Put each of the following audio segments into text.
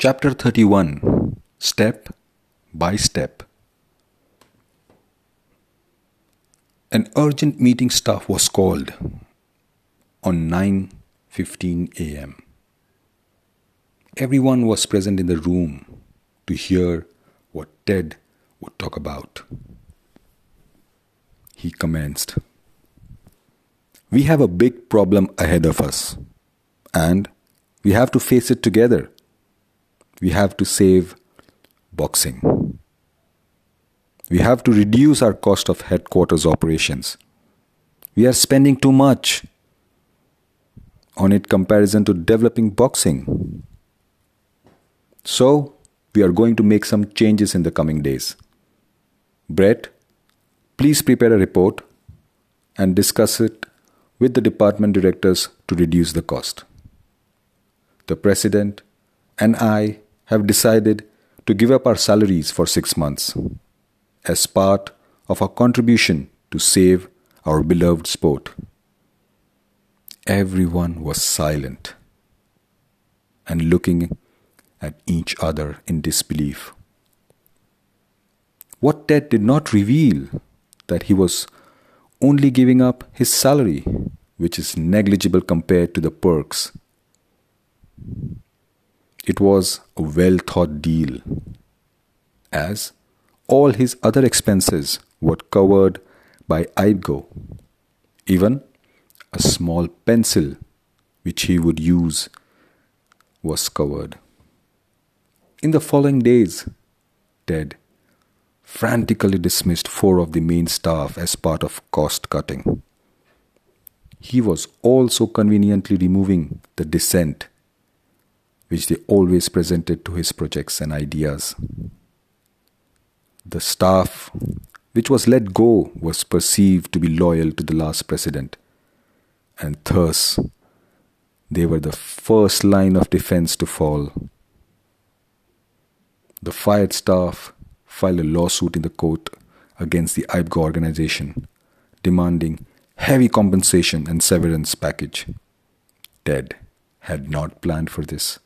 Chapter 31 Step by Step An urgent meeting staff was called on 9:15 a.m. Everyone was present in the room to hear what Ted would talk about. He commenced. We have a big problem ahead of us, and we have to face it together. We have to save boxing. We have to reduce our cost of headquarters operations. We are spending too much on it comparison to developing boxing. So, we are going to make some changes in the coming days. Brett, please prepare a report and discuss it with the department directors to reduce the cost. The president and I have decided to give up our salaries for six months as part of our contribution to save our beloved sport. Everyone was silent and looking at each other in disbelief. What Ted did not reveal that he was only giving up his salary, which is negligible compared to the perks. It was a well thought deal, as all his other expenses were covered by IBGO, even a small pencil which he would use was covered. In the following days, Ted frantically dismissed four of the main staff as part of cost cutting. He was also conveniently removing the dissent which they always presented to his projects and ideas. The staff which was let go was perceived to be loyal to the last president, and thus they were the first line of defense to fall. The fired staff filed a lawsuit in the court against the IBGO organization, demanding heavy compensation and severance package. Ted had not planned for this.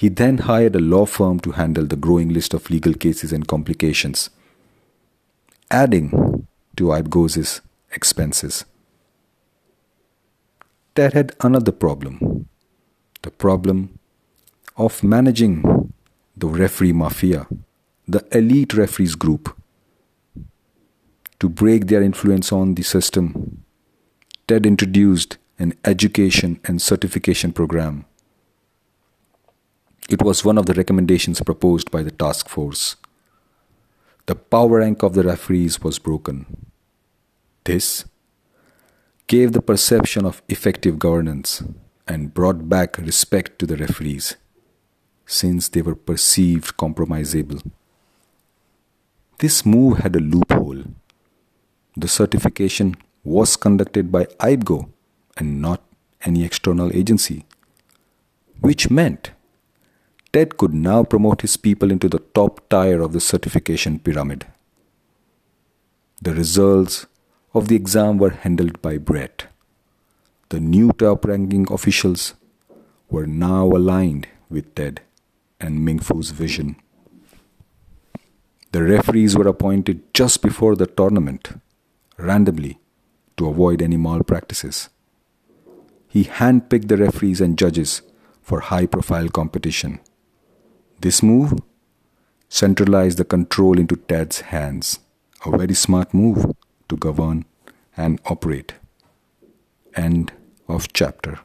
He then hired a law firm to handle the growing list of legal cases and complications, adding to IBGO's expenses. Ted had another problem the problem of managing the referee mafia the elite referees group to break their influence on the system. TED introduced an education and certification program. It was one of the recommendations proposed by the task force. The power rank of the referees was broken. This gave the perception of effective governance and brought back respect to the referees, since they were perceived compromisable. This move had a loophole. The certification was conducted by IBGO and not any external agency, which meant Ted could now promote his people into the top tier of the certification pyramid. The results of the exam were handled by Brett. The new top ranking officials were now aligned with Ted and Ming Fu's vision. The referees were appointed just before the tournament, randomly, to avoid any malpractices. He handpicked the referees and judges for high profile competition. This move centralized the control into Ted's hands, a very smart move to govern and operate. End of chapter.